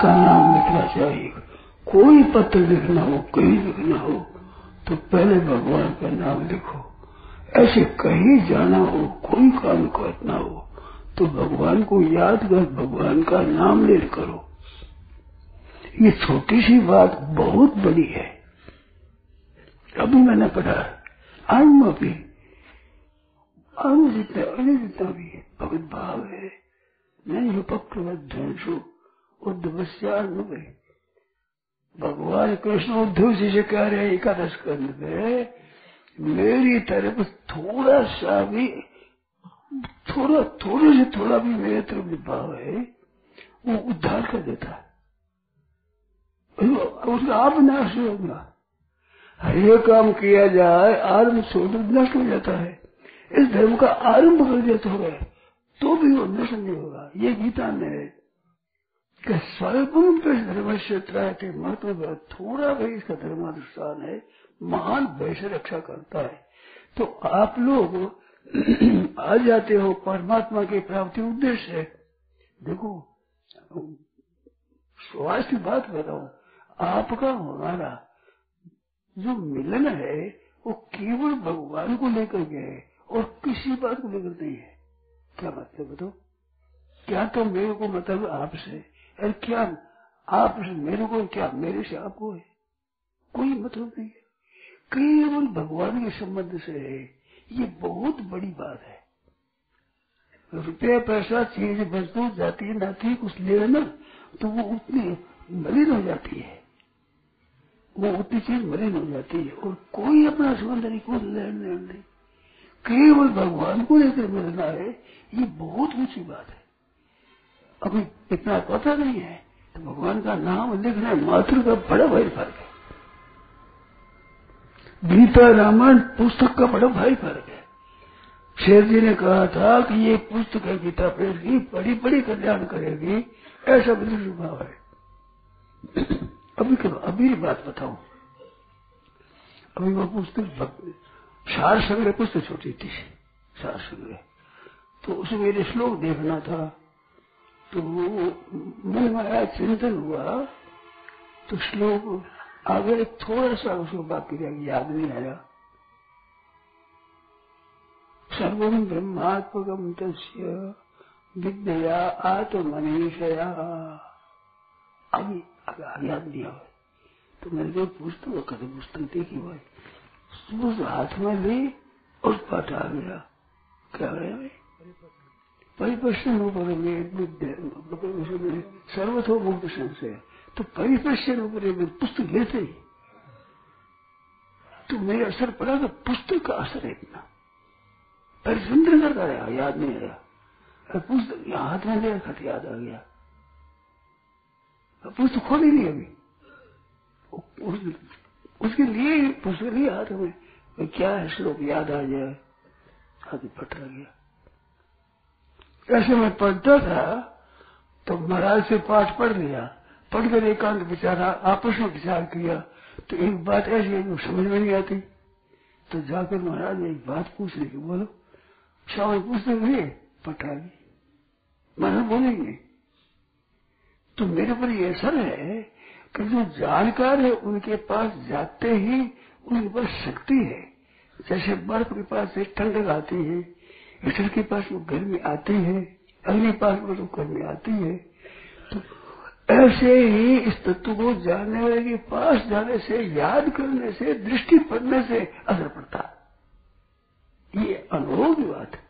का नाम लिखना चाहिए। कोई पत्र लिखना हो, कहीं लिखना हो तो पहले भगवान का नाम लिखो। ऐसे कहीं जाना हो, कोई काम करना हो तो भगवान को याद कर भगवान का नाम ले करो। ये छोटी सी बात बहुत बड़ी है। अभी मैंने पढ़ा आयु अभी आयु जितना अन्य जितना भी भगवत भाव है। नहीं उपक्रमत ध्वंसो उद्धवस्यान्वय भगवान कृष्ण उद्धव जी से कह रहे एकादश कंद में, मेरी तरफ़ थोड़ा सा भी, थोड़ा, थोड़े से थोड़ा भी मेरे तरफ़ भाव है, वो उद्धार कर देता है। उसका आप नाश होगा हर काम किया जाए, आरंभ छोड़ नष्ट हो जाता है। इस धर्म का आरंभ कर दिया तो है तो भी वो नष्ट नहीं होगा। ये गीता में है। कि धर्म क्षेत्र के महत्व थोड़ा भी इसका धर्मानुष्ठान है, महान भय से रक्षा करता है। तो आप लोग आ जाते हो, परमात्मा की प्राप्ति उद्देश्य है। देखो, स्वास्थ्य की बात हूँ आपका हमारा जो मिलन है, वो केवल भगवान को लेकर के है और किसी बात को लेकर नहीं है। क्या मतलब बताओ क्या तो मेरे को मतलब आपसे और क्या आप मेरे को, क्या मेरे से आपको है? कोई मतलब नहीं है। केवल भगवान के संबंध से है। ये बहुत बड़ी बात है। रुपया पैसा, चीज़ वस्तु, जाती है नाती, कुछ ले ना तो वो उतनी मलिन हो जाती है। वो उतनी चीज़ मलिन हो जाती है। और कोई अपना संबंध नहीं, कोई लेन देन नहीं। केवल भगवान को लेकर मिलना है, ये बहुत ऊँची बात है। अभी इतना पता नहीं है तो भगवान का नाम लिखने मात्र का बड़ा भाई फ़र्क है। गीता रामायण पुस्तक का बड़ा भाई फ़र्क है। शेर जी ने कहा था कि ये पुस्तक है गीता प्रेस की, बड़ी बड़ी कल्याण करेगी, ऐसा विशेष भाव है। अभी अभी बात बताऊँ। अभी वो पुस्तक, सार संग्रह पुस्तक छोटी थी, सार संग्रह। तो उसमें मेरे श्लोक देखना था। तो मन आया चिंतन हुआ तो श्लोक आगे थोड़ा सा उसको बाकी रह याद नहीं आया। सर्वम ब्रह्मात्मकम तस्य विद्या आत्मनीषया। अभी याद नहीं आया। तो मैंने जो पूछता वो कभी पुस्तक देखी भाई उस हाथ में ली और पाठ आ गया। क्या गया परिपश्चन ऊपर सर्वथो मुक्त संशय तो परिपश्चन ऊपर पुस्तक लेते ही। तो मेरे असर पड़ा तो पुस्तक का असर है इतना। परिसंद्र करता रहा याद नहीं आया पुस्तक हाथ में ले खत याद आ गया। पुस्तक खोली नहीं अभी। उस, उसके लिए पुस्तक लिए हाथ में क्या है श्लोक याद आ जाए। हाथ फट रह गया। ऐसे में पढ़ता था तो महाराज से पाठ पढ़ लिया। पढ़कर एकांत विचारा, आपस में विचार किया तो एक बात ऐसी है समझ में नहीं आती। तो जाकर महाराज ने एक बात पूछ ली बोलो, शाम पूछते हुए पटा ली महाराज बोलेंगे तो मेरे पर ये असर है कि जो जानकार है, उनके पास जाते ही उनके पास शक्ति है। जैसे बर्फ़ के पास से ठंडक आती है ईश्वर के पास वो गर्मी आती है अग्नि पास में तो गर्मी आती है तो ऐसे ही इस तत्व को जानने वाले के पास जाने से, याद करने से, दृष्टि पड़ने से असर पड़ता। ये अनुभव की बात है।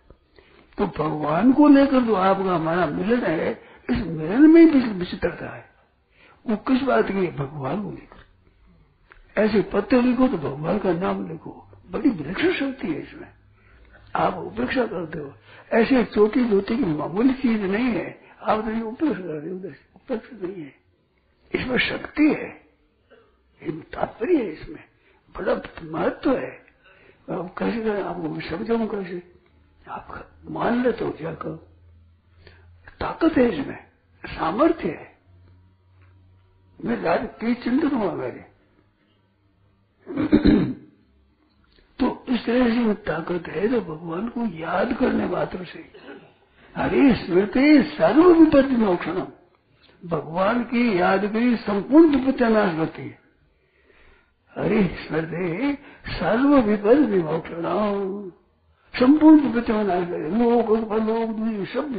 तो भगवान को लेकर जो आपका हमारा मिलन है, इस मिलन में विचित्रता है। वो किस बात की भगवान को लेकर। ऐसे पत्र लिखो तो भगवान का नाम लिखो। बड़ी विलक्षण शक्ति है इसमें। आप उपेक्षा करते हो। ऐसे छोटी धोती की मामूली चीज़ नहीं है। आप तो उपेक्षा कर रहे हो, उपेक्षा नहीं है। इसमें शक्ति है। तात्पर्य है इसमें। बड़ा महत्व है। आप कैसे करें? आपको समझाऊ कैसे? आप मान लेते हो क्या कहो ताकत है इसमें। सामर्थ्य है। मैं राज कई चिंतन हुआ मेरे इस तरह से ताकत है तो भगवान को याद करने मात्र से। हरे स्मृति सर्व विपत्ति मोक्षण भगवान की याद करी संपूर्ण विपत्तिया नाश करती है। अरे स्मृति सर्व विपद विमोक्षण संपूर्ण विपत्तियों नाश करे लोग लोग सब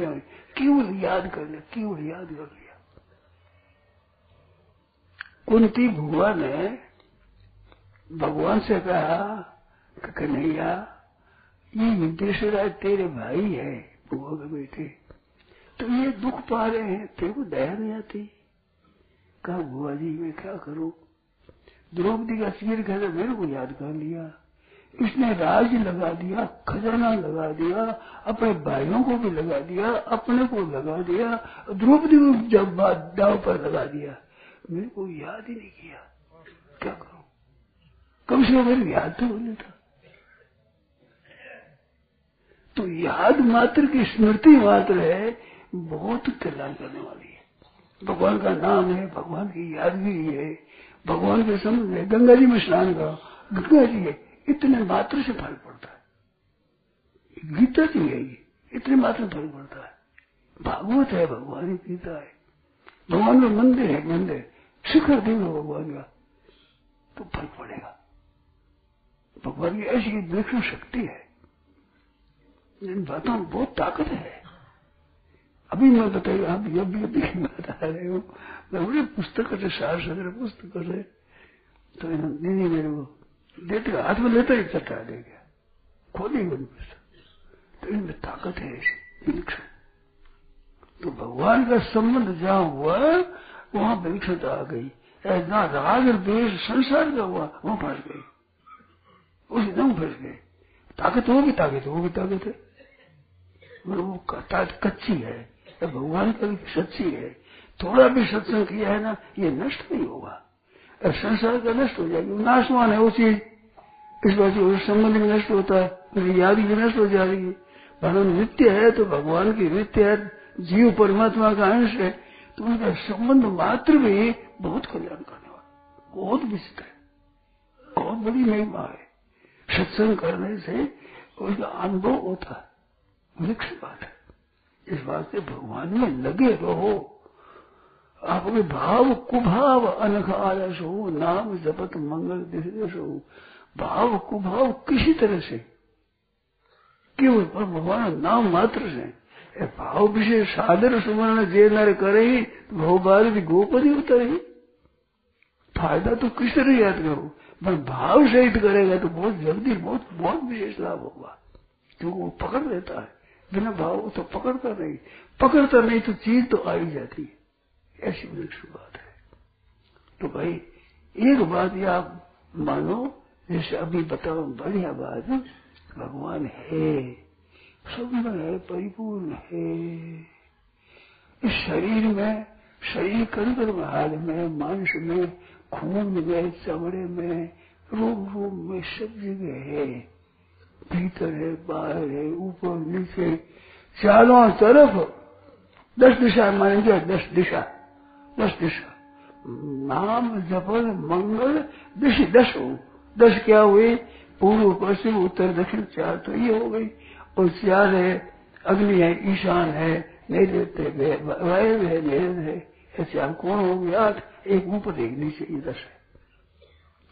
केवल याद कर लिया, केवल याद कर लिया। कुंती भुआ ने, भगवान से कहा कन्हैया ये युद्धेश्वर तेरे भाई है, बुआ के बेटे। तो ये दुख पा रहे हैं, तेरे को दया नहीं आती। कहा, बुआ जी, मैं क्या करूँ? द्रौपदी का सिर कहते मेरे को याद कर लिया। इसने राज लगा दिया, खजाना लगा दिया, अपने भाइयों को भी लगा दिया, अपने को लगा दिया, द्रौपदी को जब दाव पर लगा दिया, मेरे को याद ही नहीं किया। क्या करूँ? कम से कम मेरे याद तो होने था तो याद मात्र की स्मृति मात्र है, बहुत कल्याण करने वाली है। भगवान का नाम है, भगवान की याद भी है, भगवान के समझ है गंगा जी में स्नान करो, गंगा जी है, इतने मात्र से फ़र्क पड़ता है। गीता जी है ये, इतने मात्र फ़र्क पड़ता है। भागवत है, भगवान की गीता है। भगवान का मंदिर है, मंदिर। शिखर देव भगवान का तो फ़र्क पड़ेगा। भगवान की ऐसी विलक्षण शक्ति है। इन बातों में बहुत ताकत है। अभी मैं बताइए, आप जब भी अभी बता रहे हो, मैं बड़े पुस्तक से सार सदर पुस्तक से तो दीदी मेरे को देते हाथ में लेते ही, चटा दे गया। खोली बनी तो इनमें ताकत है ऐसी तो भगवान का संबंध जहाँ हुआ, वहाँ विलक्षणता आ गई। जहाँ राग और देश, संसार का हुआ, वहाँ फंस गई उस एकदम फंस गए। ताकत भी ताकत भी ताकत है। वो कच्ची है भगवान का भी सच्ची है। थोड़ा भी सत्संग किया है ना, ये नष्ट नहीं होगा। संसार का नष्ट हो जाएगी। नाशवान है वो चीज़। इस बात उस संबंध में नष्ट होता है। मेरी याद भी नष्ट हो जाएगी। भगवान नित्य है तो भगवान की नित्य है। जीव परमात्मा का अंश है। तो उनका संबंध मात्र भी बहुत कल्याण करने वाला बहुत विचित्र है। बहुत बड़ी महिमा है। सत्संग करने से उसका अनुभव होता है। वृक्ष बात है। इस से भगवान में लगे रहो। आपके भाव, कुभाव अनख आलस हो, नाम जपत मंगल दिश हो। भाव, कुभाव किसी तरह से। केवल पर भगवान नाम मात्र से। भाव विषय सादर सुवर्ण जे नर करे भोबाल भी गोपदी उतरे फ़ायदा तो किस तरह याद करो। पर भाव सहित करेगा तो बहुत जल्दी बहुत बहुत विशेष लाभ होगा। क्योंकि वो पकड़ लेता है। बिना भाव तो पकड़ता नहीं। पकड़ता नहीं तो चीज़ तो आ ही जाती ऐसी वृक्ष बात है। तो भाई, एक बात ये आप मानो, जैसे अभी बताओ बढ़िया बात भगवान है सब है, परिपूर्ण है। इस शरीर में, शरीर कंकर हाल में, मांस में, खून में, चमड़े में रूप रूप में सब जगह है। भीतर है, बाहर है, ऊपर, नीचे चारों तरफ़ दस दिशा मानेंगे दस दिशा दस दिशा। नाम, जपन, मंगल, दिश, दस। हो दस क्या हुए? पूर्व, पश्चिम, उत्तर, दक्षिण, चार तो ये हो गई। और चार है, अग्नि है, ईशान है है, वायु है है। आप कौन हो गया एक ऊपर, एक नीचे, ये दस है।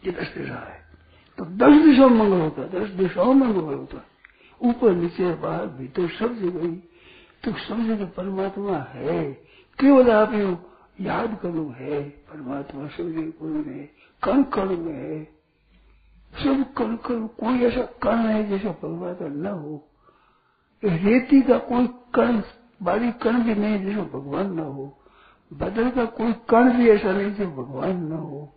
ये दस दिशा है। तो दस दिशाओं मंगल होता है दस दिशाओं मंगल होता। है ऊपर नीचे बाहर भीतर सब जगह तो सब जगह परमात्मा है। केवल आप यू याद करो, है परमात्मा सब जगह पूर्ण है। कण कण में है। सब कण कण, कोई ऐसा कण है जैसा परमात्मा न हो। रेती का कोई कण, बारी कण भी नहीं जैसा भगवान न हो। बदल का कोई कण भी ऐसा नहीं जो भगवान न हो।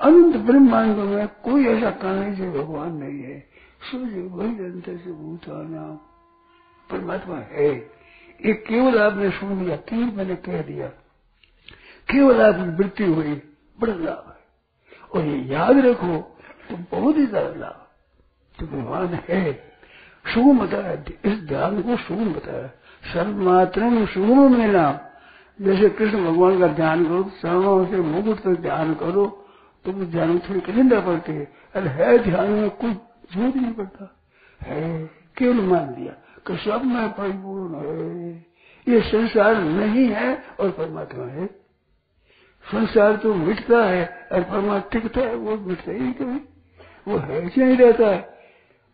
अनंत ब्रह्मांड में कोई ऐसा कारण जो भगवान नहीं है। सूर्य, वही अंतर से भूताना परमात्मा है। ये केवल आपने सुन लिया केवल मैंने कह दिया। केवल आपकी मृत्यु हुई, बड़ा लाभ है। और ये याद रखो तो बहुत ही ज़्यादा लाभ तो भगवान है। शुभ बताया, इस ध्यान को शुभ बताया। सर्वमात्र शुभ में नाम जैसे कृष्ण भगवान का ध्यान करो, सर्वों से मुकुट तक ध्यान करो। तो वो ध्यान थोड़ी कठिनता पड़ती है। अरे है ध्यान में कुछ ज़रूरत नहीं पड़ता। है, केवल मान लिया। कि सब में परिपूर्ण है। ये संसार नहीं है और परमात्मा है। संसार तो मिटता है और परमात्मा टिकता है, वो मिटता ही कभी। वो है नहीं रहता है।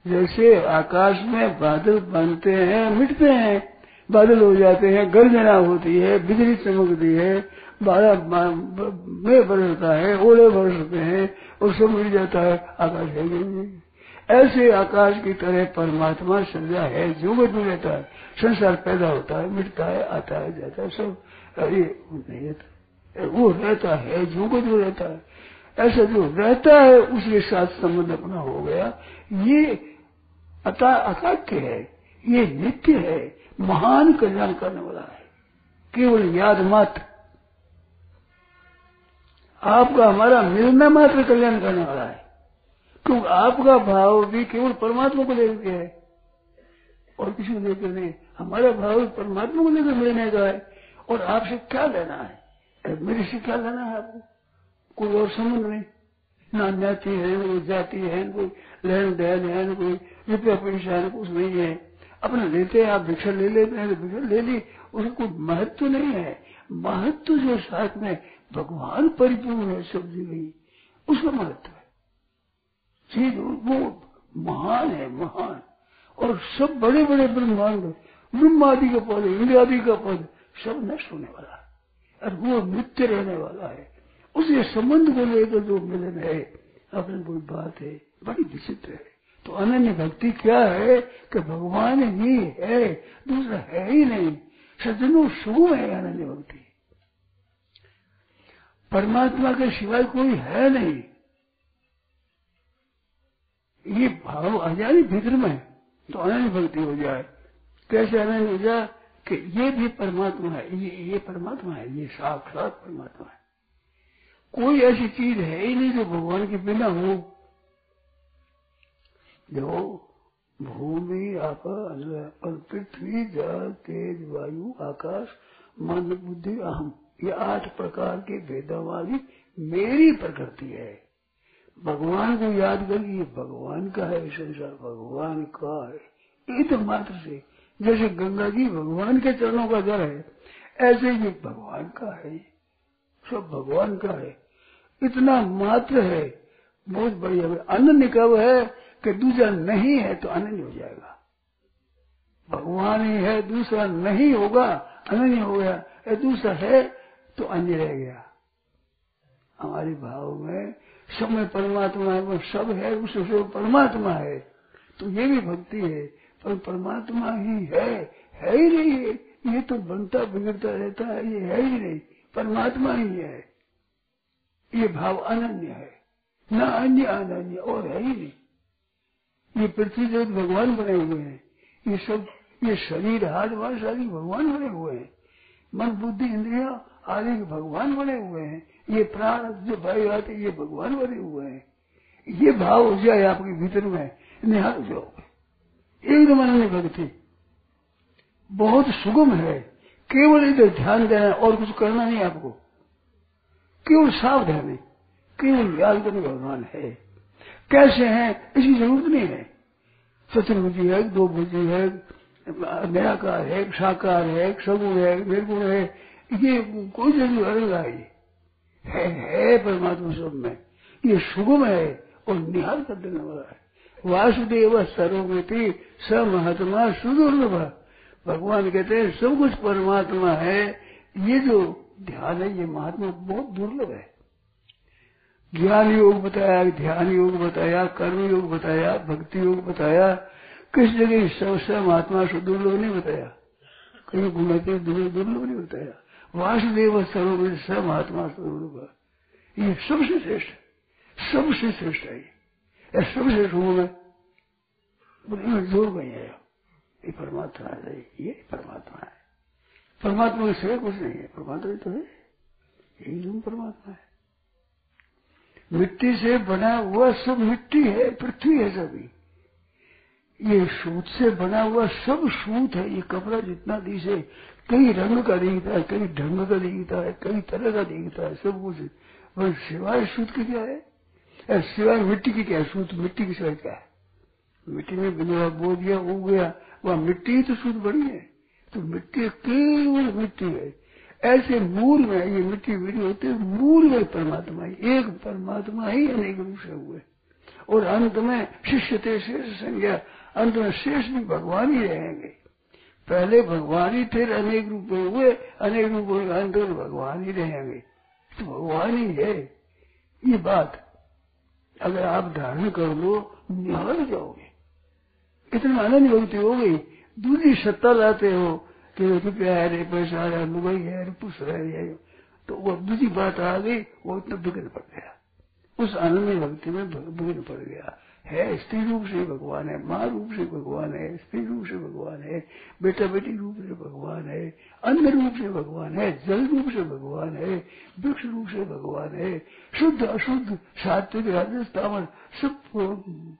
जैसे आकाश में बादल बनते हैं, मिटते हैं। बादल हो जाते हैं, गर्जना होती है बिजली चमकती है। बारह में बरसता है, ओले बरसते हैं और सब मिल जाता है आकाश है ऐसे आकाश की तरह परमात्मा सजा है, जो में रहता है, संसार पैदा होता है, मिटता है, आता है, जाता है, सब, अरे नहीं रहता। वो रहता है, जो कुछ रहता है। ऐसा जो रहता है, उसके साथ संबंध अपना हो गया। ये अता, अकाट्य है, ये नित्य है, महान कल्याण करने वाला है। केवल याद मात्र। आपका हमारा मिलना मात्र कल्याण करने वाला है। क्योंकि आपका भाव भी केवल परमात्मा को लेकर है। और किसी को लेकर नहीं, हमारा भाव परमात्मा को लेकर मिलने का है। और आपसे क्या लेना है? मेरे से क्या लेना है आपको? कोई और संबंध नहीं। ना जाति है कोई जाति है कोई लेन देन है कोई रुपया पैसा है कुछ नहीं है। अपना लेते हैं, आप भिक्षा ले लेते हैं तो भिक्षा ले ली उसका कोई महत्व नहीं है। महत्व जो साथ में भगवान परिपूर्ण है, सब जगह उसका महत्व है। चीज़ वो महान है, महान। और सब बड़े बड़े ब्रह्मांड ब्रह्म आदि का पद, इंद्र आदि का पद, सब नष्ट होने वाला है। और वो नित्य रहने वाला है। उसे संबंध को लेकर जो मिलन है अपनी कोई बात है, बड़ी विचित्र है। तो अनन्य भक्ति क्या है कि भगवान ही है, दूसरा है ही नहीं। सज्जनों शुभ है अनन्य भक्ति। परमात्मा के सिवाय कोई है नहीं। ये भाव आ जाए भीतर में तो अनन्य भक्ति हो जाए। कैसे अनन्य हो जाए कि ये भी परमात्मा है, ये ये परमात्मा है, ये साक्षात परमात्मा है। कोई ऐसी चीज़ है ही नहीं जो भगवान के बिना हो। जो भूमि, आप पृथ्वी जल तेज वायु, आकाश, मन, बुद्धि अहम ये आठ प्रकार के भेदों वाली मेरी प्रकृति है। भगवान को याद करिए भगवान का है, संसार भगवान का है। एक मात्र से, जैसे गंगा जी भगवान के चरणों का जल है, ऐसे ही भगवान का है। सब भगवान का है। इतना मात्र है, बहुत बढ़िया। अनन्य कब है कि दूसरा नहीं है तो अनन्य हो जाएगा। भगवान ही है, दूसरा नहीं होगा अनन्य हो गया। दूसरा है तो अन्य रह गया। हमारे भाव में सब में परमात्मा है सब है सब परमात्मा है। तो ये भी भक्ति है, पर परमात्मा ही है है ही नहीं है। ये तो बनता बिगड़ता रहता है, ये है ही नहीं, परमात्मा ही है। ये भाव अनन्य है, न अन्य अनन्य और है ही नहीं। ये पृथ्वी जगत भगवान बने हुए हैं। ये सब, ये शरीर, हाथ, वास आदि भगवान बने हुए हैं। मन, बुद्धि, इंद्रिया आदि भगवान बने हुए हैं। ये प्राण, जो भाई आते ये भगवान बने हुए हैं। ये भाव हो जाए आपके भीतर में, निहाल जाओ। एकदम अनन्य भक्ति बहुत सुगम है। केवल इधर ध्यान देना और कुछ करना नहीं आपको। केवल सावधानी केवल याद करने भगवान है। कैसे हैं? इसकी ज़रूरत नहीं है। चतुर्भुजी है, दो भुजी है निराकार है साकार है, सगुण है, निर्गुण है। ये कोई ज़रूर अलग है है, है परमात्मा सब में। ये सुगम है और निहार कर देने वाला है। वासुदेव स महात्मा सुदुर्लभ। भगवान कहते हैं सब कुछ परमात्मा है। ये जो ध्यान है ये महात्मा बहुत दुर्लभ है। ज्ञान योग बताया ध्यान योग बताया कर्म योग बताया भक्ति योग बताया। किस जगह सबसे महात्मा सुदुर्लभ नहीं बताया? कहीं गुणते दुर्लभ नहीं बताया। वासुदेव सर्वमित स महात्मा स्वरूप ये सबसे श्रेष्ठ सबसे श्रेष्ठ है ये। सबसे हूँ मैं। ज़ोर है ये परमात्मा है, ये परमात्मा है। परमात्मा के सिवा कुछ नहीं है। परमात्मा तो है। यही तुम परमात्मा है। मिट्टी से बना हुआ सब मिट्टी है, पृथ्वी है सभी। ये सूत से बना हुआ सब सूत है। ये कपड़ा जितना दी से कई रंग का दिखता है कई ढंग का दिखता है कई तरह का दिखता है सब कुछ। और सिवाय सूत की क्या है? सिवाय मिट्टी की क्या है? सूत मिट्टी की सिवाय क्या है? मिट्टी में बिना बो दिया, उग गया। वह मिट्टी ही तो सूत बनी है। तो मिट्टी केवल मिट्टी है। ऐसे मूल में ये मिट्टी मिट्टी होते मूल में परमात्मा ही, एक परमात्मा ही अनेक रूप से हुए। और अंत में शिष्य थे शेष संज्ञा, अंत में शेष भी भगवान ही रहेंगे। पहले भगवान ही थे, अनेक रूप में हुए, अनेक रूप में अंत में भगवान ही रहेंगे। तो भगवान ही है। ये बात अगर आप धारण कर लो निहार जाओगे। इतना आनंद भक्ति हो गई दूसरी सत्ता लाते हो कि रुपया है रे पैसा है लुगाई है रे पुष है। तो वो दूसरी बात आ गई, वो इतना बिगड़ पड़ गया। उस आनंद भक्ति में बिगड़ पड़ गया। है, स्त्री रूप से भगवान है, माँ रूप से भगवान है, स्त्री रूप से भगवान है बेटा बेटी रूप से भगवान है, अन्न रूप से भगवान है, जल रूप से भगवान है, वृक्ष रूप से भगवान है, शुद्ध, अशुद्ध, सात्विक राजस्थान सब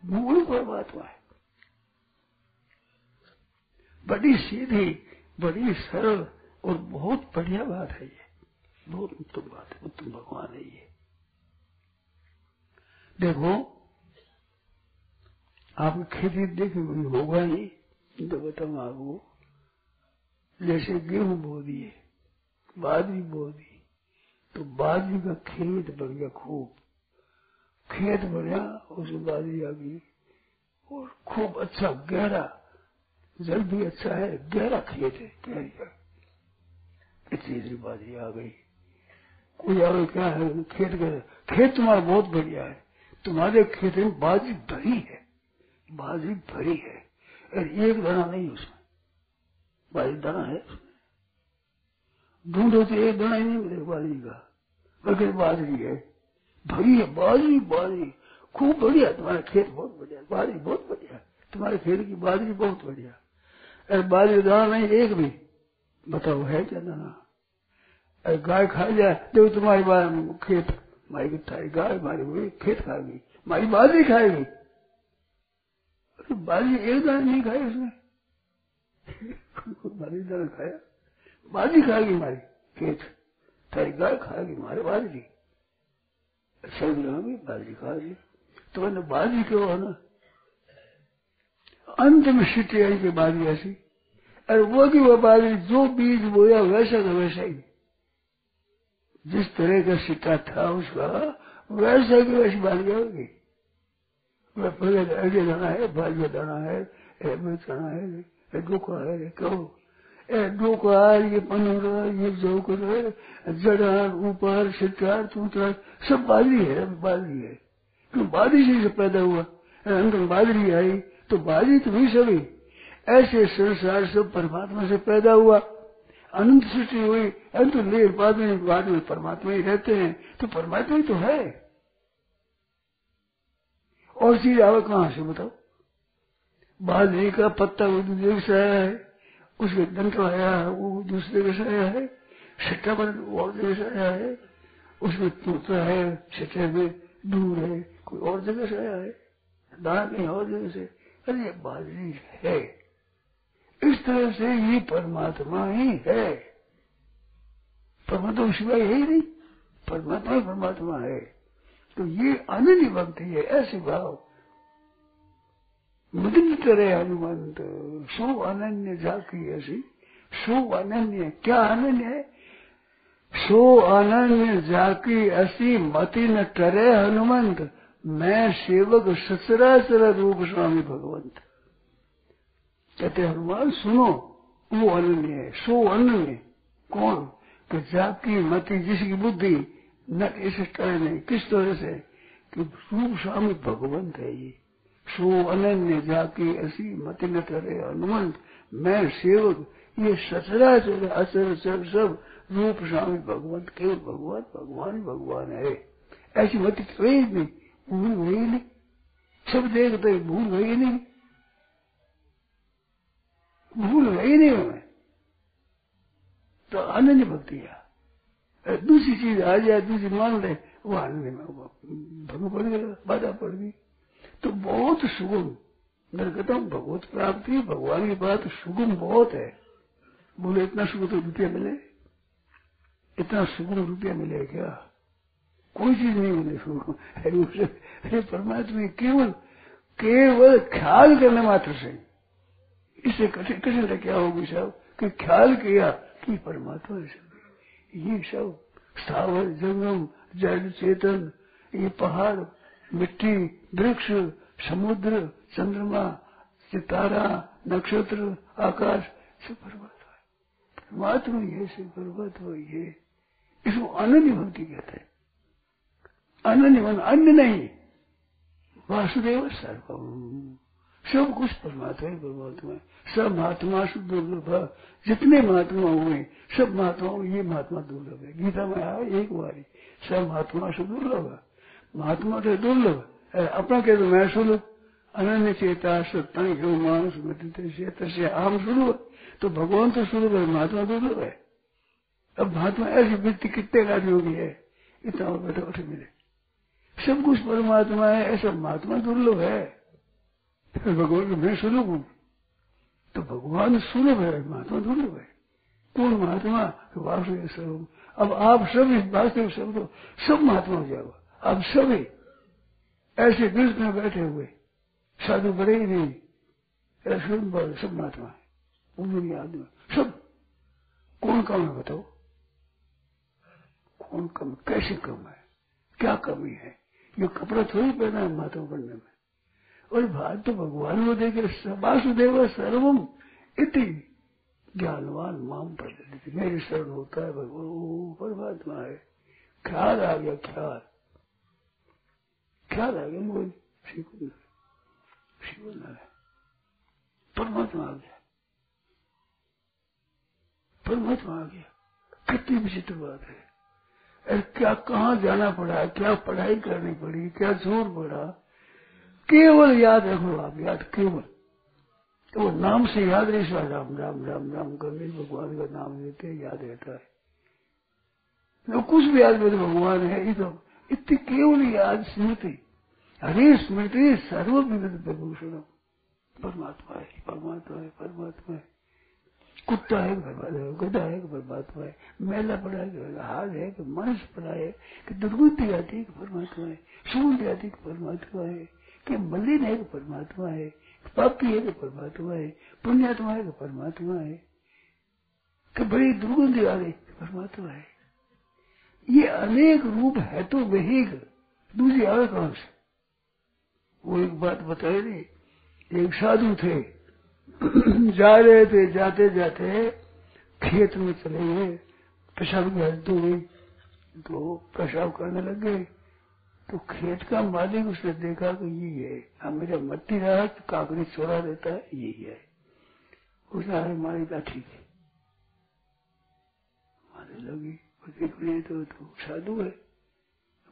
मूल परमात्मा है। बड़ी सीधी, बड़ी सरल और बहुत बढ़िया बात है ये। बहुत उत्तम बात है, उत्तम भगवान है ये। देखो आप खेती देखे होगा नहीं तो बताऊ आपको जैसे गेहूँ बो दिए, बाजरी बो दी तो बाजरी का खेत बढ़ गया खूब। खेत बढ़िया उसमें बाजरी आ गई। और खूब अच्छा गहरा, जल भी अच्छा है, गहरा खेत है गहरी इतनी इतनी बाजरी आ गई। कोई आगे क्या है खेत का, खेत तुम्हारा बहुत बढ़िया है। तुम्हारे खेत में बाजरी भरी है। बाजरी भरी है। एक दाना नहीं उसमें। बाजरी दाना है उसमें। ढूंढो तो एक दाना ही नहीं मिले बाजरी का। बल्कि बाजरी है। भरी है बाजरी बाजरी खूब बढ़िया, तुम्हारा खेत बहुत बढ़िया बाजरी बहुत बढ़िया। तुम्हारे खेत की बाजरी बहुत बढ़िया। अरे बाजरी दाना नहीं, एक भी। बताओ, है क्या दाना? अरे, गाय खा जाए तो तुम्हारी बार खेत, माई की गाय मारी हुई, खेत खाएगी। मारी बाजरी खाएगी। तो बाजी एक दाना नहीं खाई उसने। बाजी दाना खाया। बाजी खाएगी मारी। खेत तारी गाय खाएगी मारे बाजरी भी बाजरी खा ली। तो मैंने बाजरी क्यों ना अंत में सिटी आई की बाजरी ऐसी। अरे वो की वो बाजरी जो बीज बोया वैसा का वैसा ही। जिस तरह का सिक्का था उसका, वैसा की वैसी बाजरी होगी। पहले अगे दाना है भाग्य दाना है एवं दाना है दुख है कहो। ए, दुख ये पनोरा ये जोकर जड़ा, ऊपर, शिकार टूटा सब बादरी है बादरी है। क्यों बादरी से पैदा हुआ? अंदर बादरी आई तो बादरी तो नहीं सभी। ऐसे संसार सब परमात्मा से पैदा हुआ। अनंत सृष्टि हुई अंत लेर बाद में बाद में परमात्मा ही रहते हैं तो परमात्मा ही तो है। और चीज़ आवे कहाँ से बताओ? बाजरी का पत्ता वो दूसरे से आया है, उसके डंक आया है, वो दूसरे जगह से आया है, सिक्का पर और जगह से आया है, उसमें तोता है, सिक्के में दूर है, कोई और जगह से आया है दाना कहीं और जगह से। अरे ये बाजरी है। इस तरह से ये परमात्मा ही है। परमात्मा सिवाय है ही नहीं। परमात्मा ही परमात्मा है। तो ये अनन्य भक्ति है, ऐसे भाव। मदन करे हनुमंत सो अनन्य जाकी ऐसी। सो अनन्य, क्या अनन्य है? सो अनन्य जाकी ऐसी मति न करे हनुमंत, मैं सेवक सचराचर रूप स्वामी भगवंत। कहते हनुमान, सुनो, वो अनन्य है सो अनन्य कौन? कि जाकी, मति, जिसकी बुद्धि न इस तरह नहीं। किस तरह से? कि रूप स्वामी भगवंत है ये। सो अनन्य जाके ऐसी मत न करे हनुमंत। मैं सेवक ये सचराचर अचर चर सब रूप स्वामी भगवंत, केवल भगवान भगवान भगवान है। ऐसी मत कोई नहीं। भूल गई नहीं। सब देखते भूल गई नहीं। भूल गई नहीं हमें तो अनन्य भक्ति है। दूसरी चीज़ आ जाए दूसरी मान ले। वो आने में भंग पड़ गया, बाधा पड़ गई। तो बहुत सुगम निर्गतम हूँ भगवत प्राप्ति भगवान की बात सुगम बहुत है। बोले, इतना सुगम तो रुपया मिले? इतना सुगम रुपया मिले क्या? कोई चीज़ नहीं मिले सुगम अरे परमात्मा केवल केवल ख्याल करने मात्र से इससे कठिन कठिन क्या होगी साहब? कि ख्याल किया कि परमात्मा सब ये सब स्थावर जंगम जल चेतन ये पहाड़, मिट्टी, वृक्ष, समुद्र, चंद्रमा, सितारा, नक्षत्र, आकाश सब परमात्मा है। परमात्मा ये सब परमात्मा ये। इसको अनन्य भक्ति कहते हैं। अनन्य मन, अन्य नहीं। वासुदेव सर्वम। सब कुछ परमात्मा ही परमात्मा है। सब महात्मा से दुर्लभ जितने महात्मा हुए, सब महात्माओं, ये महात्मा दुर्लभ है। गीता में आया एक बारी सब महात्मा से दुर्लभ है। महात्मा तो दुर्लभ अपना कह दो, मैं सुलभ अनन्य चेता सत्ता सत्ताई मानस से आम सुलभ तो भगवान तो सुलभ है महात्मा दुर्लभ है। अब महात्मा ऐसी व्यक्ति कितने कार्यों की है? इतना बैठे बैठे मिले। सब कुछ परमात्मा है, ऐसा महात्मा दुर्लभ है। भगवान मैं सुलभ हूँ। तो भगवान सुलभ है, महात्मा दुर्लभ है कौन महात्मा? वासुदेव स्वरूप। अब आप सब सभी वास्तविक शब्द सब महात्मा हो जाओ। अब सभी ऐसे बीच में बैठे हुए। साधु बड़े ही नहीं। ऐसे सब महात्मा है। उन्होंने आदमी। सब। कौन कम है बताओ? कौन कम? कैसे कम है? क्या कमी है? ये कपड़ा थोड़ी पहना है महात्मा बनने में। और बात तो भगवान को देख, वासुदेव सर्वम इति ज्ञानवान माम पर मेरे शरण होता है भगवान परमात्मा है। ख्याल आ गया, ख्याल। ख्याल आ गया बोल शिव शिव परमात्मा आ गया। परमात्मा आ गया। कितनी विचित्र बात है। क्या, कहाँ जाना पड़ा? क्या पढ़ाई करनी पड़ी? क्या ज़ोर पड़ा? केवल याद रखो आप, याद केवल। तो वो नाम से याद नहीं सो राम राम राम राम करने भगवान का नाम लेते याद रहता है। जो कुछ भी याद में भगवान है तो इतनी केवल याद स्मृति। हरे स्मृति सर्वविविध प्रभूषण परमात्मा है परमात्मा है परमात्मा है। कुत्ता है परमात्मा है, गधा है, परमात्मा है। मेला पड़ा है हाथ है कि मनुष्य पड़ा है, कि दुर्गुद्धि आती है परमात्मा है। सुगंध आती है परमात्मा है। कि मलिन है परमात्मा है पापी है परमात्मा है, पुण्यात्मा है परमात्मा है, कि बड़ी दुर्गंध आ गई परमात्मा है। ये अनेक रूप है तो वही दूसरी आगे कहाँ से? वो एक बात बताए नहीं, एक साधु थे, जा रहे थे, जाते जाते खेत में चले गए, पेशाब की हालत हो गई तो पेशाब करने लग गए। तो खेत का मालिक उसने देखा कि यही है। मेरा मट्टी रहा तो काकड़ी छोड़ा देता है यही है। उसने अरे मारी लाठी थी मारने लगी। देखने तो, तो साधु है।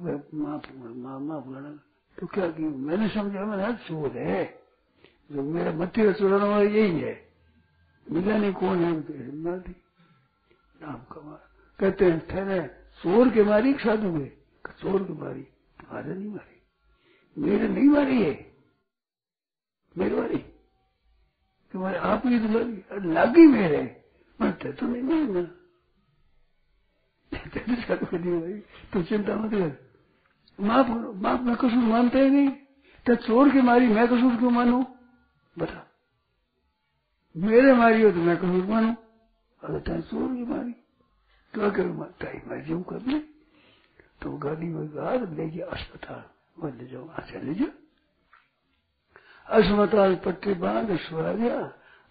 वह माफ़ माफ़ लड़ा तो क्या की मैंने समझा मैंने चोर है। जो मेरा मट्टी का चुराना वाला यही है। मिला नहीं कौन है? मार दी। नाम कमा कहते हैं ठहरे चोर के मारी साधु में चोर के मारी। तुम्हारे नहीं मारी। मेरे नहीं मारी है। मेरे मारी। तुम्हारे आप ही तो लगी लगी मेरे मरते तो नहीं मारना भाई तो चिंता मत कर। माफ़ मैं कसूर मानता ही नहीं। तो चोर के मारी, मैं कसूर क्यों मानू? बता। मेरे मारी हो तो मैं कसूर मानू। अगर चोर की मारी तो अगर मैं जीव कर ले। तो गाड़ी में बाद ले गया अस्पताल। वो ले जाओ वहाँ ले जाओ। अस्पताल पट्टी बाँध सो गया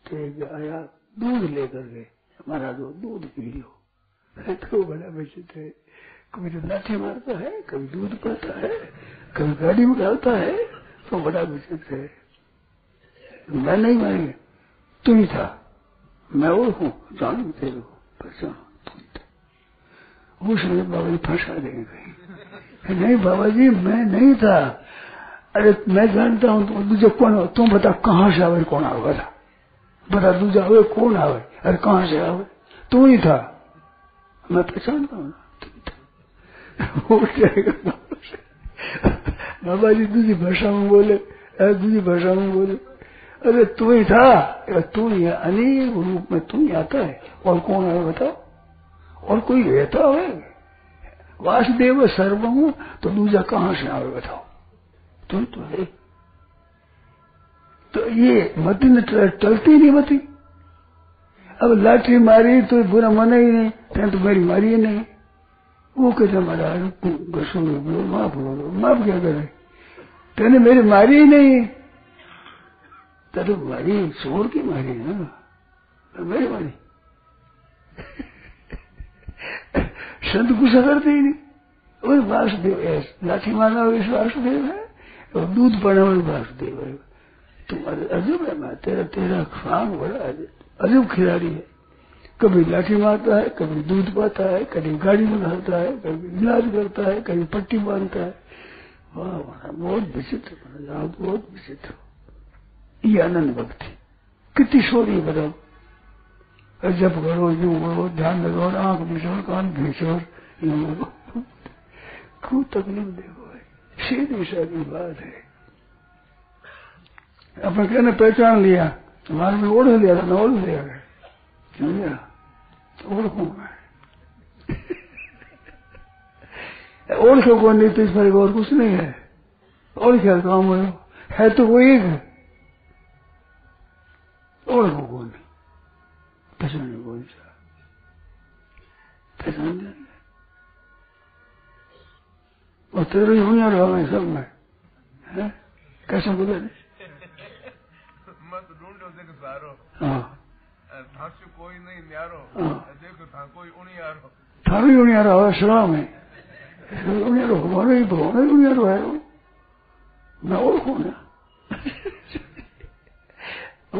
तो एक आया, दूध लेकर गए। हमारा दो दूध पी लो। तो बड़ा विचित्र है कभी तो लाठी मारता है, कभी दूध पीता है, कभी गाड़ी में डालता है तो बड़ा विचित्र है मैं नहीं मारी तुम ही था। मैं वो हूँ, जानू तेरे को, पहचान। उसने बाबा जी फंसा देंगे नहीं बाबा जी, मैं नहीं था। अरे, मैं जानता हूँ तो दूजे कौन तुम बता, कहाँ से आवे, कौन आवे? बता। बता, दूजा आवे, कौन आवे? अरे, कहाँ से आवे? तू ही था। मैं पहचानता हूँ बाबा जी। दूसरी भाषा में बोले, अरे दूसरी भाषा में बोले, अरे, तू ही था। तू ही अनेक रूप में तू ही आता है। और कौन है बताओ। और कोई रहता है? वासुदेव सर्व हूँ तो दूजा कहाँ से आवे बताओ? तुम तो है। तो ये मती न टलती नहीं मती। अब लाठी मारी तो बुरा मना ही नहीं तेने तो मेरी मारी ही नहीं। वो कहते महाराज माफ़ बोलो, माफ़ क्या करे? तेने मेरी मारी ही नहीं। तेरे मारी चोर की मारी ना? मेरी मारी। संत गुस्सा करते ही नहीं और वासुदेव है लाठी मारना इस वासुदेव है, और दूध पड़ना वाले वासुदेव है। तुम अजब है मैं तेरा तेरा खान बड़ा अजब खिलाड़ी है। कभी लाठी मारता है, कभी दूध पाता है, कभी गाड़ी घालता है, कभी इलाज करता है, कभी पट्टी बांधता है। वाह वाह, बहुत विचित्र बहुत विचित्र। ये आनंद भक्ति। कितनी शोरी बताओ जब करो यूँ करो ध्यान लगाओ आँख बिछोड़ कान बिछोड़ यूँ खूब तकलीफ़ देखो सीधी सादी बात है। अपने कहने पहचान लिया हमारे में ओढ़ लिया था ओढ़ लिया। समझा? ओढ़ू मैं ओढ़ के कौन नहीं? तो इस पर और कुछ नहीं है। और क्या काम है? है तो वो एक है। और को कौन पहचाने कौन सा पहचान और तेरे हुआ रहा है सब में है? कैसे बोले मत ढूंढो देख सारो। हाँ। थासु कोई नहीं न्यारो। हाँ। देखो था कोई उनियारो। थारू ही उन्हें रहा है। सड़ा में उन्हें रो हमारे ही भगवान ही उन्हें रो है। वो मैं और कौन है?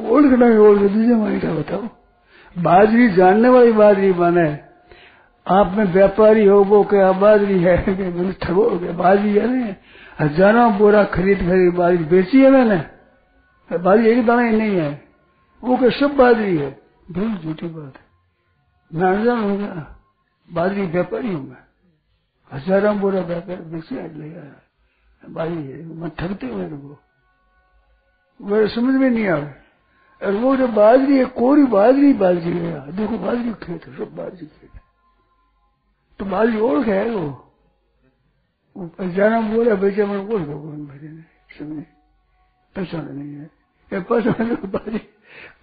ओढ़ के नहीं ओढ़ के दूसरे मानी का बताओ। बाजरी जानने वाली बाजरी बने। आप में व्यापारी हो वो क्या बाजरी है। ठगो बाजरी है ना हज़ारों बोरा खरीद खरीद बाजरी बेची है मैंने। बाजरी एक दाना ही नहीं है। वो क्या सब बाजरी है। बिल्कुल झूठी बात है। मैं अनजान बाजरी व्यापारी हूँ मैं। हज़ारों बोरा व्यापार बेची ले बाजरी है। मैं ठगते हुए को मेरे समझ में नहीं आ रहा। और वो जो बाजरी है, कोरी बाजरी बाजरी है देखो बाजरी खेत है, सब बाजरी खेत है। तो बाजरी ओढ़ है वो। जाना बोला बेचा मैंने गया कौन भरे समझे पहचान नहीं है। ये पहचान बाजरी।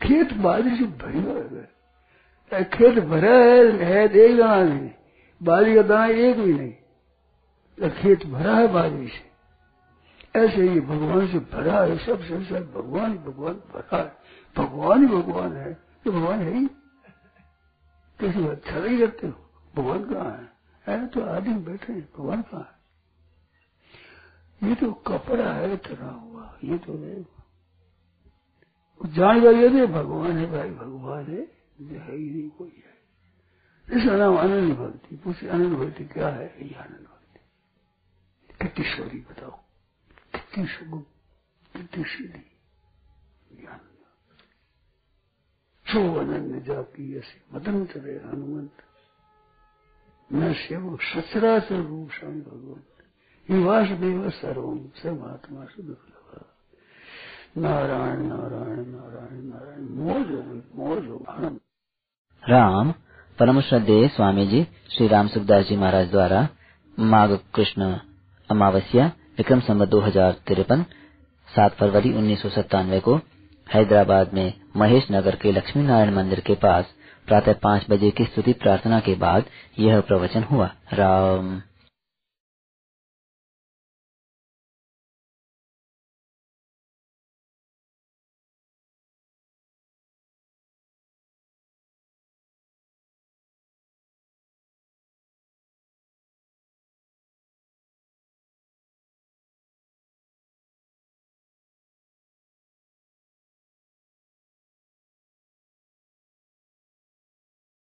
खेत बाजरी से भरी हुआ है। खेत भरा है है एक दाना नहीं। बाजरी का दाना एक भी नहीं। खेत भरा है बाजरी से। ऐसे ही भगवान से भरा है, सब संसार भगवान भगवान भरा है। भगवान ही भगवान है। तो भगवान है ही। किसी अच्छा नहीं करते हो। भगवान कहाँ है? है तो आदमी बैठे हैं। भगवान कहाँ है? ये तो कपड़ा है तरह हुआ। ये तो है जान गया ये भगवान है भाई, भगवान है। है ही नहीं, कोई है। इसका नाम आनंद भक्ति। पूछे आनंद भक्ति क्या है? ये आनंद भक्ति। कितनी शौरी बताओ। कितनी सुगम कितनी सीधी ज्ञान सो अनन्य जाकी ऐसे मदन चले हनुमंत न शिव सचराचर रूप स्वामी भगवंत वासुदेव सर्वम से महात्मा सुदुर्लभ। नारायण नारायण नारायण नारायण। मौज हो मौज हो आनंद राम परम श्रद्धेय स्वामी जी श्री राम सुखदास जी महाराज द्वारा माघ कृष्ण अमावस्या विक्रम संवत दो हज़ार तिरपन, सात फरवरी उन्नीस सौ सत्तानवे को हैदराबाद में महेश नगर के लक्ष्मी नारायण मंदिर के पास प्रातः पाँच बजे की स्तुति प्रार्थना के बाद यह प्रवचन हुआ। राम।